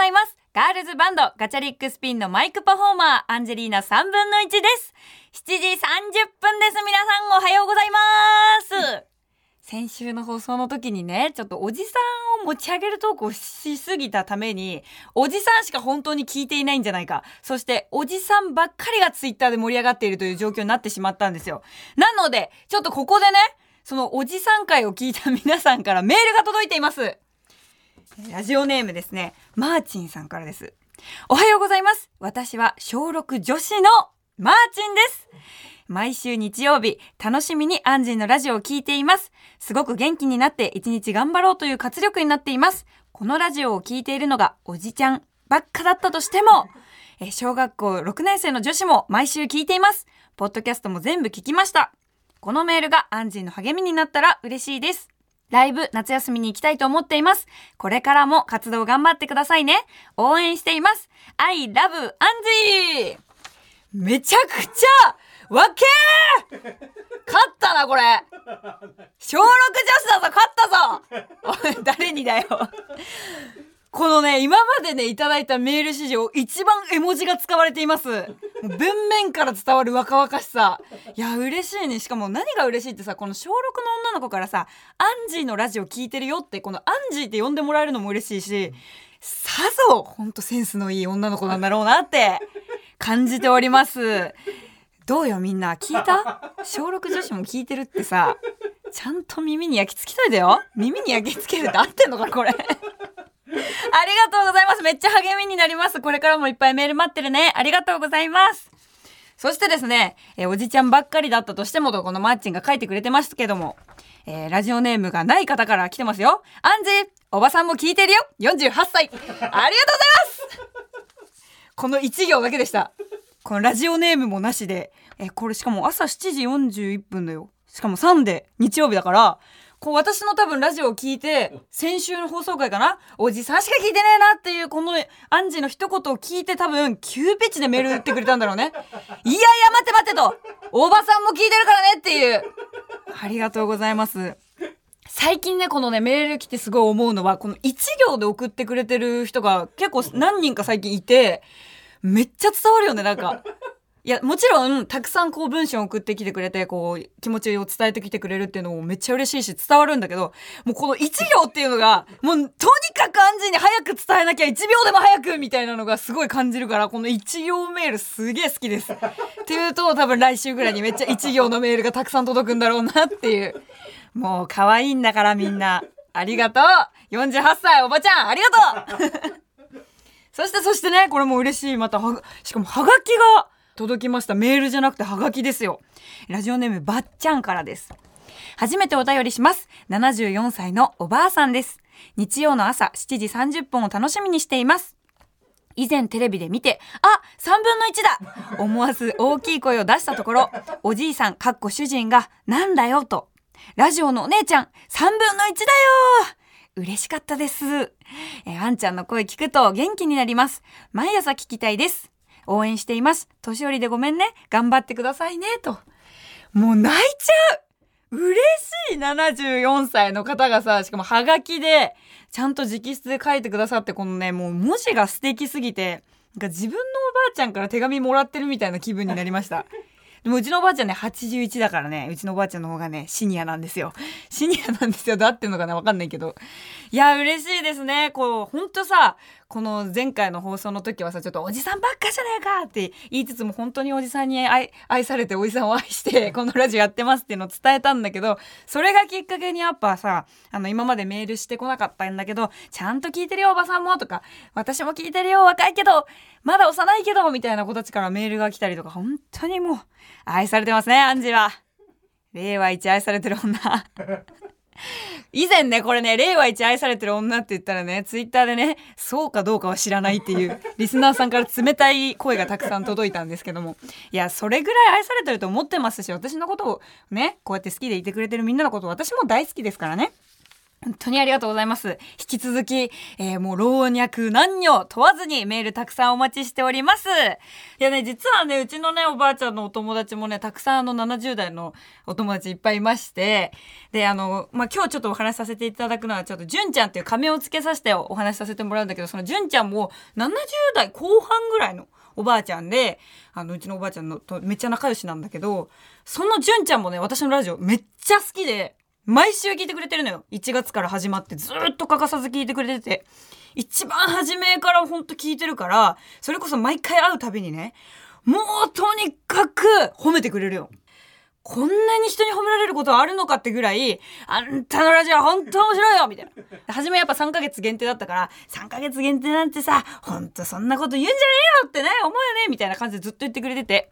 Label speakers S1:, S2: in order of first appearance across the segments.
S1: ざいます。ガールズバンドガチャリックスピンのマイクパフォーマーアンジェリーナ3分の1です。7時30分です。皆さんおはようございます。先週の放送の時にね、ちょっとおじさんを持ち上げるトークをしすぎたために、おじさんしか本当に聞いていないんじゃないか。そして、おじさんばっかりがツイッターで盛り上がっているという状況になってしまったんですよ。なので、ちょっとここでね、そのおじさん会を聞いた皆さんからメールが届いています。ラジオネームですね、マーチンさんからです。おはようございます。私は小6女子のマーチンです。毎週日曜日、楽しみにアンジーのラジオを聞いています。すごく元気になって一日頑張ろうという活力になっています。このラジオを聞いているのがおじちゃんばっかだったとしても、小学校6年生の女子も毎週聞いています。ポッドキャストも全部聞きました。このメールがアンジーの励みになったら嬉しいです。ライブ夏休みに行きたいと思っています。これからも活動頑張ってくださいね。応援しています。I love アンジーめちゃくちゃわけー 勝ったな、これ小6女子だぞ勝ったぞ誰にだよこのね、今までね、いただいたメール史上、一番絵文字が使われています。文面から伝わる若々しさ。いや、嬉しいね。しかも何が嬉しいってさ、この小6の女の子からさ、アンジーのラジオ聞いてるよって、このアンジーって呼んでもらえるのも嬉しいし、さぞ、ほんとセンスのいい女の子なんだろうなって感じております。どうよみんな聞いた？小6女子も聞いてるってさ、ちゃんと耳に焼き付きといてよ。耳に焼き付けるって合ってんのかこれ。ありがとうございます。めっちゃ励みになります。これからもいっぱいメール待ってるね。ありがとうございます。そしてですね、えーおじちゃんばっかりだったとしてもと、このマッチンが書いてくれてますけども、えーラジオネームがない方から来てますよ。アンジー、おばさんも聞いてるよ。48歳。ありがとうございますこの1行だけでした。このラジオネームもなしで、えーこれしかも朝7時41分だよ。しかも3で日曜日だから、こう私の多分ラジオを聞いて、先週の放送回かな？おじさんしか聞いてねえなっていうこのアンジーの一言を聞いて多分急ピッチでメール打ってくれたんだろうね。いやいや待って待ってとおばさんも聞いてるからねっていう。ありがとうございます。最近ね、このね、メール来てすごい思うのは、この一行で送ってくれてる人が結構何人か最近いて、めっちゃ伝わるよね、なんか。いや、もちろん、たくさんこう文章を送ってきてくれて、こう、気持ちを伝えてきてくれるっていうのもめっちゃ嬉しいし、伝わるんだけど、もうこの一行っていうのが、もう、とにかくアンジーに早く伝えなきゃ、一秒でも早くみたいなのがすごい感じるから、この一行メールすげえ好きです。っていうと、多分来週ぐらいにめっちゃ一行のメールがたくさん届くんだろうなっていう。もう可愛いんだからみんな。ありがとう !48 歳おばちゃんありがとう そしてそしてね、これも嬉しい。または、しかもはがきが届きました。メールじゃなくてはがきですよ。ラジオネームばっちゃんからです。初めてお便りします。74歳のおばあさんです。日曜の朝7時30分を楽しみにしています。以前テレビで見て、あ !3 分の1だ思わず大きい声を出したところ、おじいさん、かっこ主人が、なんだよと。ラジオのお姉ちゃん、3分の1だよ嬉しかったです。えーあんちゃんの声聞くと元気になります。毎朝聞きたいです。応援しています。年寄りでごめんね。頑張ってくださいね。と。もう泣いちゃう嬉しい74歳の方がさ、しかもハガキで、ちゃんと直筆で書いてくださって、このね、もう文字が素敵すぎて、なんか自分のおばあちゃんから手紙もらってるみたいな気分になりました。でもうちのおばあちゃんね、81だからね、うちのおばあちゃんの方がね、シニアなんですよ。シニアなんですよ。だってんのかなわかんないけど。いや、嬉しいですね。こう、ほんとさ、この前回の放送の時はさ、ちょっとおじさんばっかじゃねえかって言いつつも本当におじさんに愛愛されておじさんを愛して、このラジオやってますっていうのを伝えたんだけど、それがきっかけにやっぱさ、あの、今までメールしてこなかったんだけど、ちゃんと聞いてるよ、おばさんもとか、私も聞いてるよ、若いけど、まだ幼いけど、みたいな子たちからメールが来たりとか、本当にもう、愛されてますね、アンジーは。令和一愛されてる女。以前ね、これね、令和一愛されてる女って言ったらね、ツイッターでね、そうかどうかは知らないっていう、リスナーさんから冷たい声がたくさん届いたんですけども。いや、それぐらい愛されてると思ってますし、私のことをね、こうやって好きでいてくれてるみんなのこと私も大好きですからね。本当にありがとうございます。引き続き、えー、もう老若男女問わずにメールたくさんお待ちしております。いやね、実はね、うちのね、おばあちゃんのお友達もね、たくさんあの70代のお友達いっぱいいまして、で、あの、まあ、今日ちょっとお話しさせていただくのは、ちょっと純ちゃんっていう仮名を付けさせてお話しさせてもらうんだけど、その純ちゃんも70代後半ぐらいのおばあちゃんで、あの、うちのおばあちゃんのとめっちゃ仲良しなんだけど、その純ちゃんもね、私のラジオめっちゃ好きで、毎週聞いてくれてるのよ。1月から始まってずっと欠かさず聞いてくれてて。一番初めからほんと聞いてるから、それこそ毎回会うたびにね、もうとにかく褒めてくれるよ。こんなに人に褒められることはあるのかってぐらい、あんたのラジオ本当面白いよみたいな。初めやっぱ3ヶ月限定だったから、3ヶ月限定なんてさ、ほんとそんなこと言うんじゃねえよってね、思うよねみたいな感じでずっと言ってくれてて。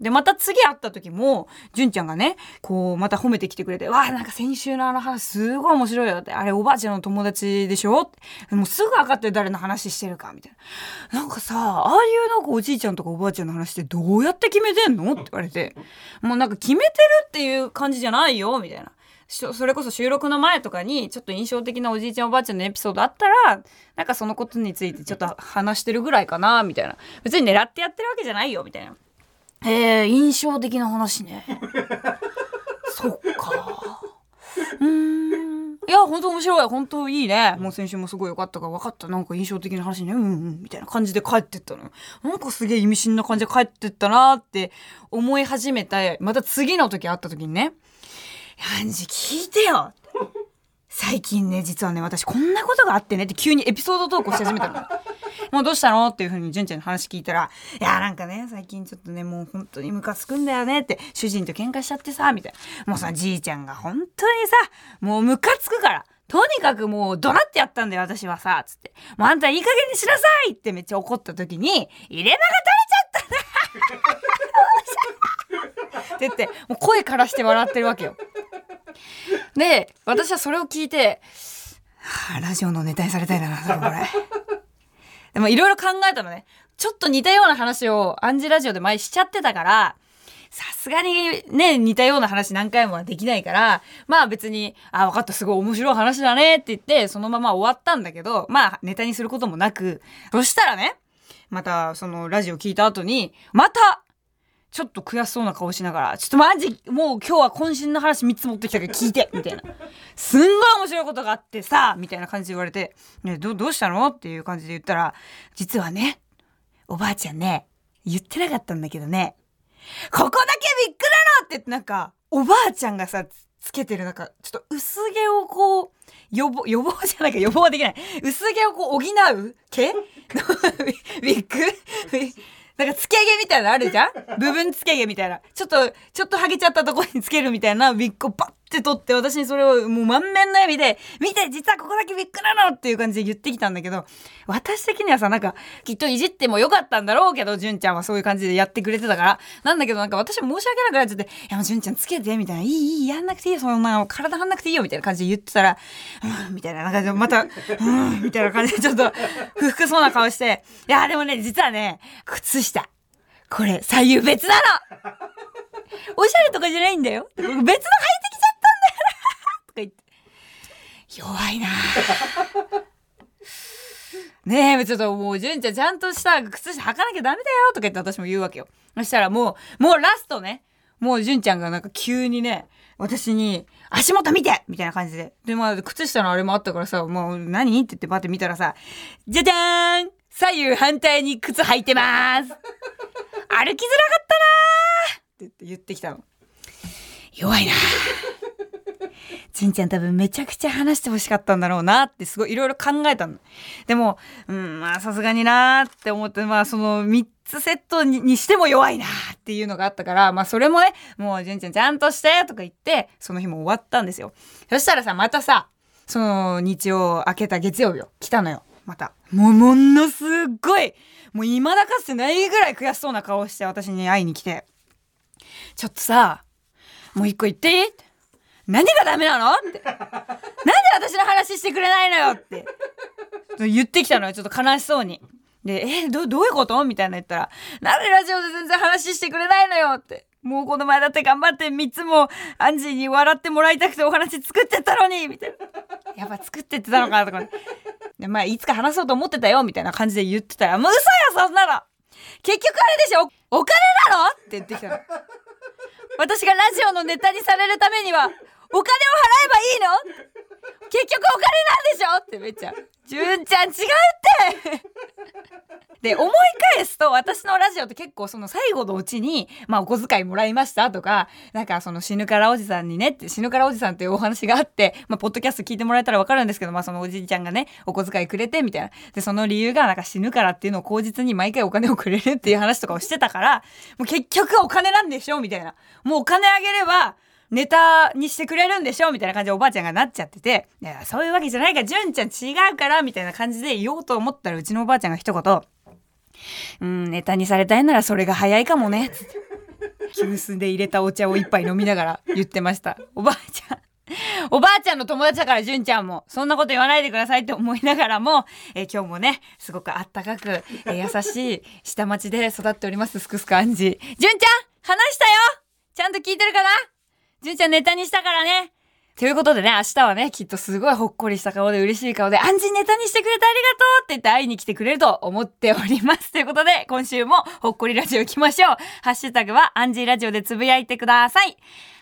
S1: で、また次会った時も、純ちゃんがね、こう、また褒めてきてくれて、わあ、なんか先週のあの話すごい面白いよって、あれおばあちゃんの友達でしょ？もうすぐ分かって誰の話してるか、みたいな。なんかさ、ああいうなんかおじいちゃんとかおばあちゃんの話ってどうやって決めてんの？って言われて、もうなんか決めてるっていう感じじゃないよ、みたいな。それこそ収録の前とかにちょっと印象的なおじいちゃんおばあちゃんのエピソードあったらなんかそのことについてちょっと話してるぐらいかなみたいな。別に狙ってやってるわけじゃないよみたいな。えー、印象的な話ね。そっか。うん。いや、ほんと面白い。本当いいね。もう先週もすごい良かったから分かった。なんか印象的な話ね。うんうん。みたいな感じで帰ってったの。なんかすげえ意味深な感じで帰ってったなって思い始めた。また次の時会った時にね。アンジ聞いてよ最近ね、実はね、私こんなことがあってねって急にエピソード投稿し始めたの。もうどうしたのっていうふうに純ちゃんの話聞いたら、いや、なんかね、最近ちょっとね、もう本当にムカつくんだよねって、主人と喧嘩しちゃってさ、みたいな。もうさ、じいちゃんが本当にさ、もうムカつくから。とにかくもう怒鳴ってやったんだよ、私はさ、つって。もうあんたいい加減にしなさいってめっちゃ怒った時に、入れ歯が取れちゃった って言って、もう声からして笑ってるわけよ。で、私はそれを聞いて、はあ、ラジオのネタにされたいな、これ。でもいろいろ考えたのね。ちょっと似たような話をアンジラジオで前しちゃってたから、さすがにね、似たような話何回もはできないから、まあ別に、あ、分かった、すごい面白い話だねって言って、そのまま終わったんだけど、まあネタにすることもなく、そしたらね、またそのラジオ聞いた後に、またちょっと悔しそうな顔しながら、ちょっとマジ、もう今日は渾身の話3つ持ってきたから聞いてみたいな。すんごい面白いことがあってさみたいな感じで言われて、ね、ど、どうしたの？っていう感じで言ったら、実はね、おばあちゃんね、言ってなかったんだけどね、ここだけビッグなのってなんか、おばあちゃんがさ、つけてるなんか、ちょっと薄毛をこう、予防、予防じゃないか、予防はできない。薄毛をこう補う毛？ビッグなんか、つけ毛みたいなのあるじゃん？部分つけ毛みたいな。ちょっと、ちょっと剥げちゃったところにつけるみたいなウィッグをバッて取って私にそれをもう満面の笑みで、見て実はここだけビッグなのっていう感じで言ってきたんだけど、私的にはさ、なんか、きっといじってもよかったんだろうけど、純ちゃんはそういう感じでやってくれてたから。なんだけどなんか私申し訳なくなっちゃって、いやもう純ちゃんつけて、みたいな、いい、いい、やんなくていいよ、そんな、体張んなくていいよ、みたいな感じで言ってたら、うん、みたいな、なんかまた、うん、みたいな感じでちょっと、不服そうな顔して、いや、でもね、実はね、靴下。これ、左右別なのおしゃれとかじゃないんだよ。別の履いてきか言って。弱いな ねえ、ちょっともう、純ちゃんちゃんとした靴下履かなきゃダメだよとか言って私も言うわけよ。そしたらもう、もうラストね。もう純ちゃんがなんか急にね、私に、足元見てみたいな感じで。で、まあ、靴下のあれもあったからさ、もう何って言ってバって見たらさ、じゃじゃーん左右反対に靴履いてます歩きづらかったなーって言ってきたの。弱いなちんちゃん多分めちゃくちゃ話してほしかったんだろうなってすごいいろいろ考えたの。でも、うん、まあさすがになーって思って、まあその3つセットにしても弱いなっていうのがあったから、まあそれもね、もうじんちゃんちゃんとしてとか言って、その日も終わったんですよ。そしたらさ、またさ、その日曜明けた月曜日よ、来たのよ。また。もうものすっごいもう未だかつてないぐらい悔しそうな顔して私に会いに来て、ちょっとさ、もう一個言っていい？何がダメなの？って。なんで私の話してくれないのよって。言ってきたのよ、ちょっと悲しそうに。で、えど、どういうこと？みたいな言ったら、なんでラジオで全然話してくれないのよって。もうこの前だって頑張って3つもアンジーに笑ってもらいたくてお話作ってたのにみたいな。やっぱ作ってってたのかなとかでまあいつか話そうと思ってたよみたいな感じで言ってたら「もう嘘よそんなの結局あれでしょお金だろ?」って言ってきたの私がラジオのネタにされるためにはお金を払えばいいの？結局お金なんでしょ？ってめっちゃ。純ちゃん違うって。で思い返すと私のラジオって結構その最後のうちに、まあ、お小遣いもらいましたとかなんかその死ぬからおじさんにねって死ぬからおじさんっていうお話があって、まあ、ポッドキャスト聞いてもらえたら分かるんですけど、まあ、そのおじいちゃんがねお小遣いくれてみたいな。でその理由がなんか死ぬからっていうのを口実に毎回お金をくれるっていう話とかをしてたからもう結局お金なんでしょ？みたいな。もうお金あげればネタにしてくれるんでしょみたいな感じでおばあちゃんがなっちゃってて、いや、そういうわけじゃないから、純ちゃん違うから、みたいな感じで言おうと思ったら、うちのおばあちゃんが一言、うん、ネタにされたいならそれが早いかもね、つって。急須で入れたお茶を一杯飲みながら言ってました。おばあちゃん。おばあちゃんの友達だから、純ちゃんも。そんなこと言わないでくださいって思いながらも、えー、今日もね、すごくあったかく、えー、優しい下町で育っております、すくすくアンジ。純ちゃん話したよちゃんと聞いてるかな？純ちゃんネタにしたからね。ということでね、明日はね、きっとすごいほっこりした顔で嬉しい顔で、アンジネタにしてくれてありがとうって言って会いに来てくれると思っております。ということで、今週もほっこりラジオ行きましょう。ハッシュタグはアンジーラジオでつぶやいてください。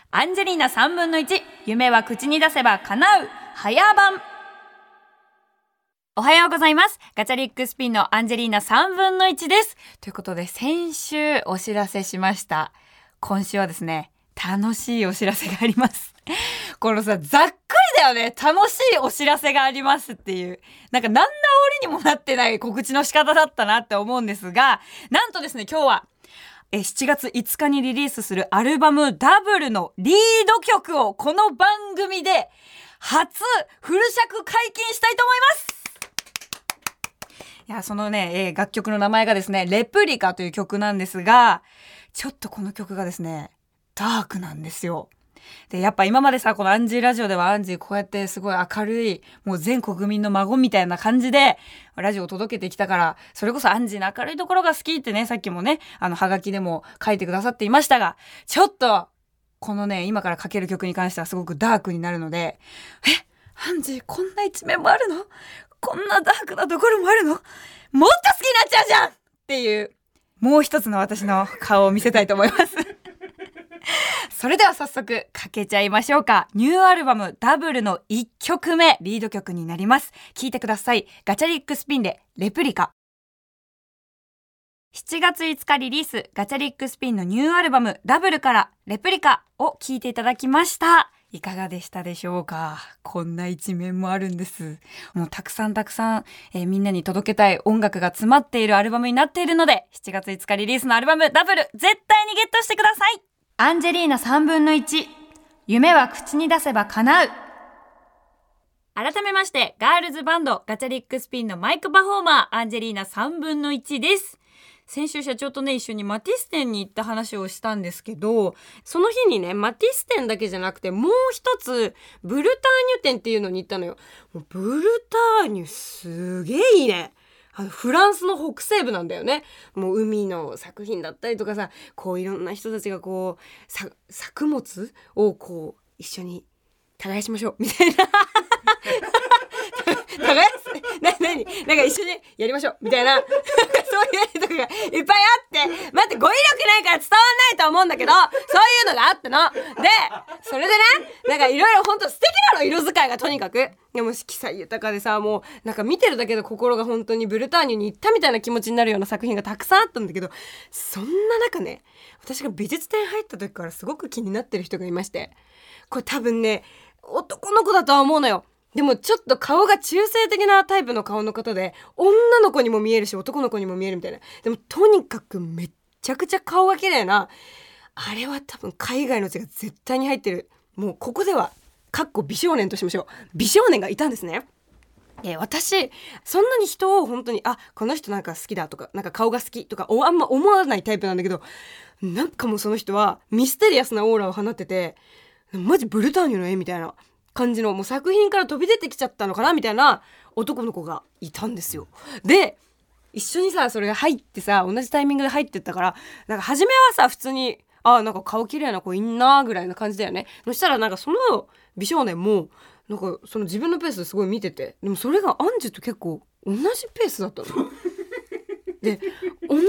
S1: アンジェリーナ3分の1、夢は口に出せば叶う、早番。おはようございます。ガチャリックスピンのアンジェリーナ3分の1です。ということで、先週お知らせしました。今週はですね、楽しいお知らせがあります。このさ、ざっくりだよね。楽しいお知らせがありますっていう。なんか何の折にもなってない告知の仕方だったなって思うんですが、なんとですね、今日は、え7月5日にリリースするアルバムダブルのリード曲をこの番組で初フル尺解禁したいと思いますいや、そのね、えー、楽曲の名前がですね、レプリカという曲なんですが、ちょっとこの曲がですね、ダークなんですよ。で、やっぱ今までさ、このアンジーラジオではアンジーこうやってすごい明るい、もう全国民の孫みたいな感じで、ラジオを届けてきたから、それこそアンジーの明るいところが好きってね、さっきもね、あの、ハガキでも書いてくださっていましたが、ちょっと、このね、今からかける曲に関してはすごくダークになるので、え、アンジーこんな一面もあるの？こんなダークなところもあるの？もっと好きになっちゃうじゃんっていう、もう一つの私の顔を見せたいと思います。それでは早速かけちゃいましょうか。ニューアルバムダブルの1曲目、リード曲になります。聴いてください。ガチャリックスピンでレプリカ。7月5日リリース、ガチャリックスピンのニューアルバムダブルからレプリカを聴いていただきました。いかがでしたでしょうか？こんな一面もあるんです。もうたくさんたくさん、えー、みんなに届けたい音楽が詰まっているアルバムになっているので、7月5日リリースのアルバムダブル絶対にゲットしてくださいアンジェリーナ3分の1夢は口に出せば叶う。改めましてガールズバンドガチャリックスピンのマイクパフォーマーアンジェリーナ3分の1です。先週社長とね一緒にマティス店に行った話をしたんですけどその日にねマティス店だけじゃなくてもう一つブルターニュ店っていうのに行ったのよ。ブルターニュすげえいいね。あのフランスの北西部なんだよね。もう海の作品だったりとかさこういろんな人たちがこう作物をこう一緒に耕しましょう。みたいな。耕すな何なんか一緒にやりましょう。みたいな。そういうとかがいっぱいあって。待って語彙力ないから伝わんないと思うんだけどそういうのがあったの。でそれでねなんかいろいろほんと素敵なの色使いがとにかく。でも色彩豊かでさもうなんか見てるだけで心が本当にブルターニュに行ったみたいな気持ちになるような作品がたくさんあったんだけどそんな中ね私が美術展入った時からすごく気になってる人がいまして。これ多分ね男の子だとは思うのよ。でもちょっと顔が中性的なタイプの顔の方で女の子にも見えるし男の子にも見えるみたいな。でもとにかくめっちゃくちゃ顔が綺麗なあれは多分海外の血が絶対に入ってる。もうここではかっこ美少年としましょう。美少年がいたんですね。え私そんなに人を本当にあこの人なんか好きだとかなんか顔が好きとかあんま思わないタイプなんだけどなんかもうその人はミステリアスなオーラを放っててマジブルターニュの絵みたいな。感じのもう作品から飛び出てきちゃったのかなみたいな男の子がいたんですよ。で一緒にさそれが入ってさ同じタイミングで入ってったからなんか初めはさ普通にあなんか顔綺麗な子いんなぐらいな感じだよねそしたらなんかその美少年も
S2: なんかその自分のペースですごい見ててでもそれがアンジュと結構同じペースだったの。で同じ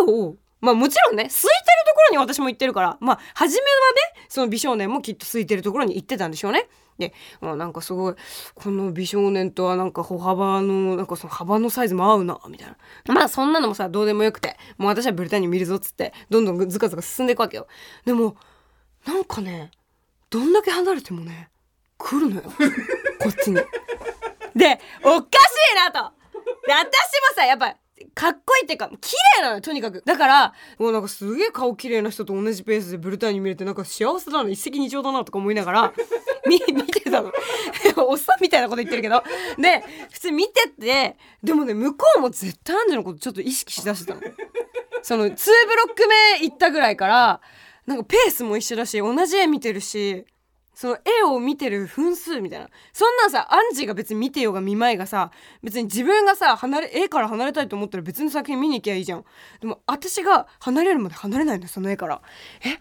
S2: 絵をまあもちろんね空いてるところに私も行ってるからまあ初めはねその美少年もきっと空いてるところに行ってたんでしょうね。で、まあ、なんかすごいこの美少年とはなんか歩幅のなんかその幅のサイズも合うなみたいな。まあそんなのもさどうでもよくてもう私はブルターニュ見るぞっつってどんどんズカズカ進んでいくわけよ。でもなんかねどんだけ離れてもね来るのよ。こっちに。でおかしいなと。で私もさやっぱかっこいいっていうか綺麗なのよとにかく。だからもうなんかすげえ顔綺麗な人と同じペースでブルターニュ見れてなんか幸せだな一石二鳥だなとか思いながら見てたの。おっさんみたいなこと言ってるけど。で普通見ててでもね向こうも絶対アンジェのことちょっと意識しだしてたの。その2ブロック目行ったぐらいからなんかペースも一緒だし同じ絵見てるしその絵を見てる分数みたいな。そんなんさアンジーが別に見てようが見まいがさ別に自分がさ離れ絵から離れたいと思ったら別の作品見に行きゃいいじゃん。でも私が離れるまで離れないのよその絵から。え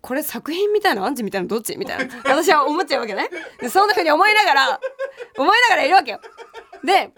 S2: これ作品みたいなアンチみたいなどっち？みたいな。私は思っちゃうわけね。でそんな風に思いながら思いながらいるわけよ。で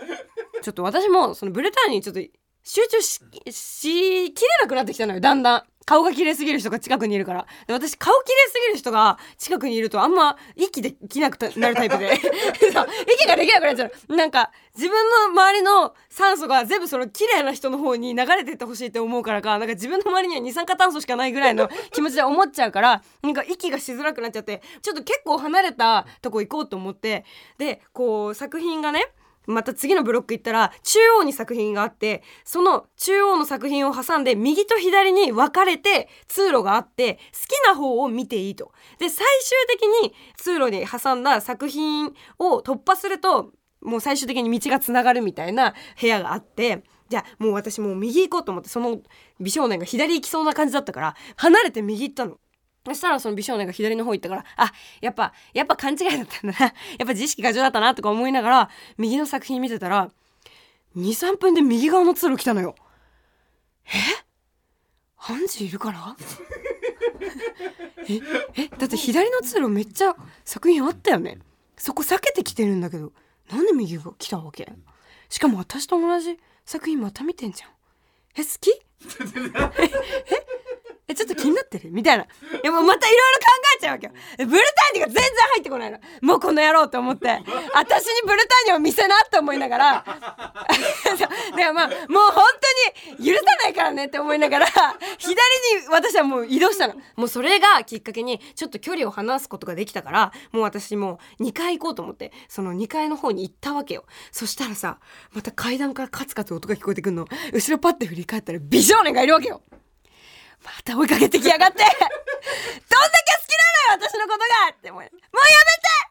S2: ちょっと私もそのブレターにちょっと集中ししきれなくなってきたのよだんだん。顔が綺麗すぎる人が近くにいるから。で私顔綺麗すぎる人が近くにいるとあんま息できなくなるタイプで。そう。息ができなくなっちゃう。なんか自分の周りの酸素が全部その綺麗な人の方に流れてってほしいって思うからかなんか自分の周りには二酸化炭素しかないぐらいの 気持ちで思っちゃうからなんか息がしづらくなっちゃってちょっと結構離れたとこ行こうと思ってでこう作品がねまた次のブロック行ったら中央に作品があってその中央の作品を挟んで右と左に分かれて通路があって好きな方を見ていいと。で最終的に通路に挟んだ作品を突破するともう最終的に道がつながるみたいな部屋があってじゃあもう私もう右行こうと思ってその美少年が左行きそうな感じだったから離れて右行ったの。そしたらその美少年が左の方行ったからあやっぱやっぱ勘違いだったんだな。やっぱ自意識過剰だったなとか思いながら右の作品見てたら23分で右側の通路来たのよ。え？ハンジいるから？え？え？だって左の通路めっちゃ作品あったよね。そこ避けてきてるんだけどなんで右が来たわけ？しかも私と同じ作品また見てんじゃん。え好き？え えちょっと気になってる？みたいな。いやもうまたいろいろ考えちゃうわけよ。ブルターニュが全然入ってこないの。もうこの野郎と思って。私にブルターニュを見せなって思いながら。でもまあもう本当に許さないからねって思いながら。左に私はもう移動したの。もうそれがきっかけにちょっと距離を離すことができたからもう私もう2階行こうと思ってその2階の方に行ったわけよ。そしたらさまた階段からカツカツ音が聞こえてくるの。後ろパッて振り返ったら美少年がいるわけよ。また追いかけてきやがって。どんだけ好きなのよ私のことがって。もうやめて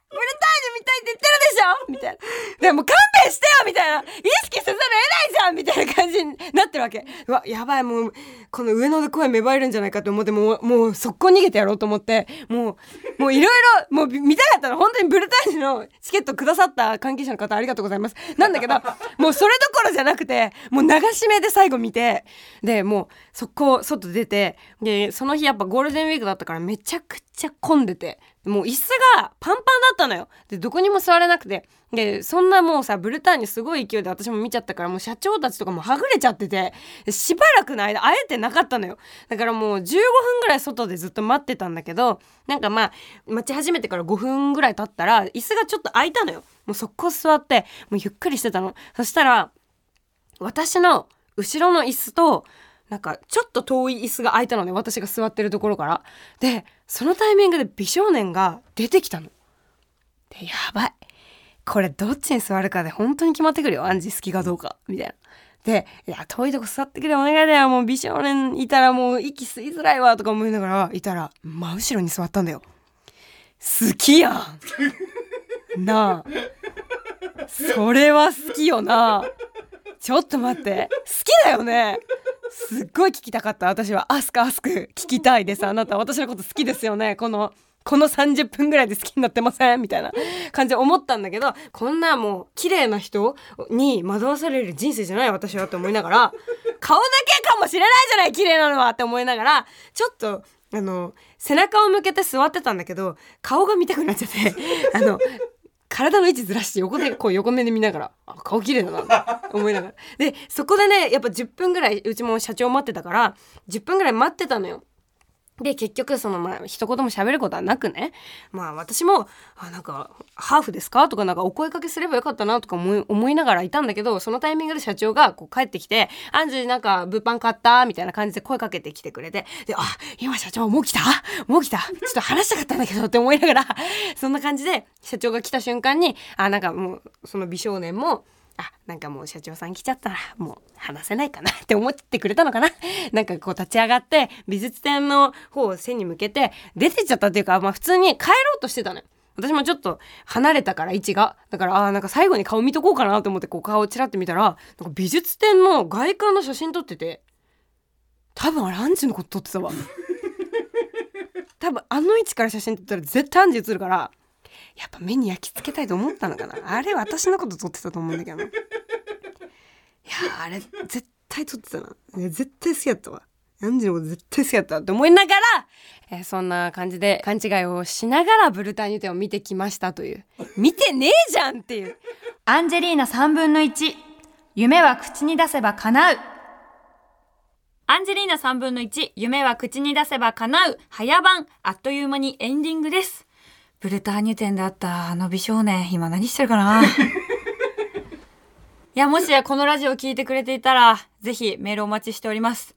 S2: ブルターニュ見たいって言ってるでしょみたいな。でも勘弁してよみたいな。意識せざるを得ないじゃんみたいな感じになってるわけ。うわ、やばい、もう、この上野で声芽生えるんじゃないかと思って、もう、もう速攻逃げてやろうと思って、もう、もういろいろ、もう見たかったの。本当にブルターニュのチケットくださった関係者の方ありがとうございます。なんだけど、もうそれどころじゃなくて、もう流し目で最後見て、で、もう速攻外出て、で、その日やっぱゴールデンウィークだったからめちゃくちゃ混んでて、もう椅子がパンパンだったのよ。で、どこにも座れなくて。で、そんなもうさ、ブルターニュすごい勢いで私も見ちゃったから、もう社長たちとかもはぐれちゃってて、しばらくの間会えてなかったのよ。だからもう15分ぐらい外でずっと待ってたんだけど、なんかまあ、待ち始めてから5分ぐらい経ったら、椅子がちょっと空いたのよ。もうそこ座って、もうゆっくりしてたの。そしたら、私の後ろの椅子と、なんかちょっと遠い椅子が空いたのね私が座ってるところから。でそのタイミングで美少年が出てきたの。でやばい。これどっちに座るかで本当に決まってくるよ。アンジ好きかどうか。みたいな。でいや遠いとこ座ってくれお願いだよもう美少年いたらもう息吸いづらいわとか思いながらいたら真後ろに座ったんだよ。好きやん。なあ。それは好きよな。ちょっと待って。好きだよね。すっごい聞きたかった私は。アスクアスク聞きたいです。あなた私のこと好きですよね。このこの30分ぐらいで好きになってません？みたいな感じで思ったんだけどこんなもう綺麗な人に惑わされる人生じゃない私はって思いながら顔だけかもしれないじゃない綺麗なのはって思いながらちょっとあの背中を向けて座ってたんだけど顔が見たくなっちゃってあの体の位置ずらして横で こう横目で見ながらあ顔綺麗だなって思いながら。でそこでねやっぱ10分ぐらいうちも社長待ってたから10分ぐらい待ってたのよで結局そのまあ一言も喋ることはなくね。まあ私もあなんかハーフですか？とかなんかお声かけすればよかったなとか思い思いながらいたんだけどそのタイミングで社長がこう帰ってきて「アンジュなんか物販買った?」みたいな感じで声かけてきてくれてで「あ今社長もう来た？もう来た？ちょっと話したかったんだけど」って思いながらそんな感じで社長が来た瞬間にあなんかもうその美少年もあなんかもう社長さん来ちゃったらもう話せないかな って思ってくれたのかな なんかこう立ち上がって美術展の方を背に向けて出てっちゃったっていうか、まあ、普通に帰ろうとしてたのよ。私もちょっと離れたから位置がだからあーなんか最後に顔見とこうかなと思ってこう顔をちらって見たらなんか美術展の外観の写真撮ってて多分あれアンジのこと撮ってたわ多分あの位置から写真撮ったら絶対アンジュ写るからやっぱ目に焼き付けたいと思ったのかな？あれ私のこと撮ってたと思うんだけどな。いやあれ絶対撮ってたな。ね絶対好きだったわ。アンジのこと絶対好きだったって思いながら、えーそんな感じで勘違いをしながらブルターニュ展を見てきましたという。見てねえじゃんっていう。
S1: アンジェリーナ3分の1夢は口に出せば叶う。アンジェリーナ3分の1夢は口に出せば叶う。早番。あっという間にエンディングです。ブルターニュ店であったあの美少年今何してるかな？いやもしやこのラジオを聞いてくれていたらぜひメールお待ちしております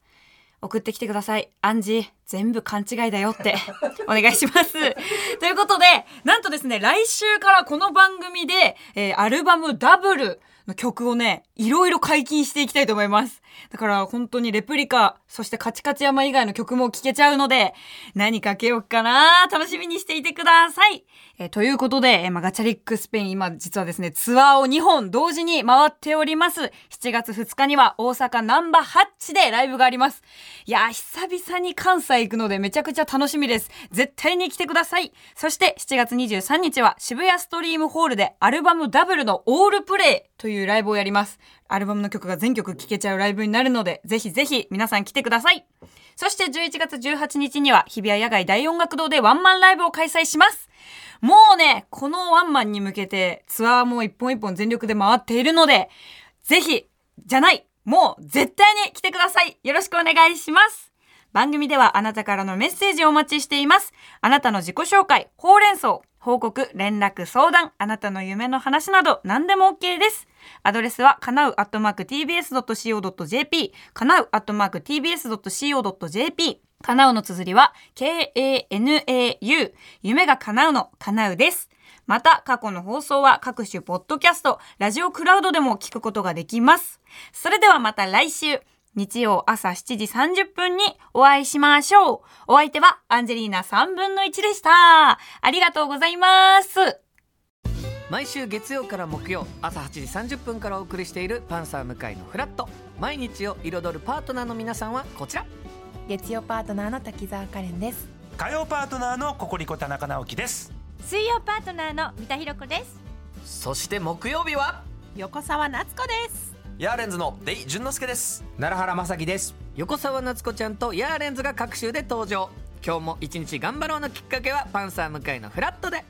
S1: 送ってきてください。アンジ、全部勘違いだよって、お願いします。ということで、なんとですね、来週からこの番組で、えーアルバムダブルの曲をね、いろいろ解禁していきたいと思います。だから本当にレプリカ、そしてカチカチ山以外の曲も聴けちゃうので、何かけようかな楽しみにしていてください。えということで、えまあ、ガチャリックスペイン、今実はですね、ツアーを2本同時に回っております。7月2日には大阪ナンバーハッチでライブがあります。いや、久々に関西行くのでめちゃくちゃ楽しみです。絶対に来てください。そして7月23日は渋谷ストリームホールでアルバムダブルのオールプレイというライブをやります。アルバムの曲が全曲聴けちゃうライブになるので、ぜひぜひ皆さん来てください。そして11月18日には日比谷野外大音楽堂でワンマンライブを開催します。もうね、このワンマンに向けてツアーも一本一本全力で回っているので、ぜひ、じゃない、もう絶対に来てください。よろしくお願いします。番組ではあなたからのメッセージをお待ちしています。あなたの自己紹介、ほうれん草、報告、連絡、相談、あなたの夢の話など何でも OK です。アドレスはかなうアットマーク tbs.co.jp かなうアットマーク tbs.co.jp かなうの綴りは k-a-n-a-u 夢が叶うのかなうです。また過去の放送は各種ポッドキャスト、ラジオクラウドでも聞くことができます。それではまた来週日曜朝7時30分にお会いしましょう。お相手はアンジェリーナ3分の1でした。ありがとうございます。
S3: 毎週月曜から木曜朝8時30分からお送りしている「パンサー向井のフラット」毎日を彩るパートナーの皆さんはこちら。
S4: 月曜パートナーの滝沢カレンです。
S5: 火曜パートナーのココリコ田中直樹です。
S6: 水曜パートナーの三田寛子です。
S3: そして木曜日は？
S4: 横澤夏子です
S7: ヤーレンズのデイ淳之介です。
S5: 奈良原雅樹です。
S3: 横澤夏子ちゃんとヤーレンズが各週で登場。今日も一日頑張ろうのきっかけは「パンサー向井のフラット」で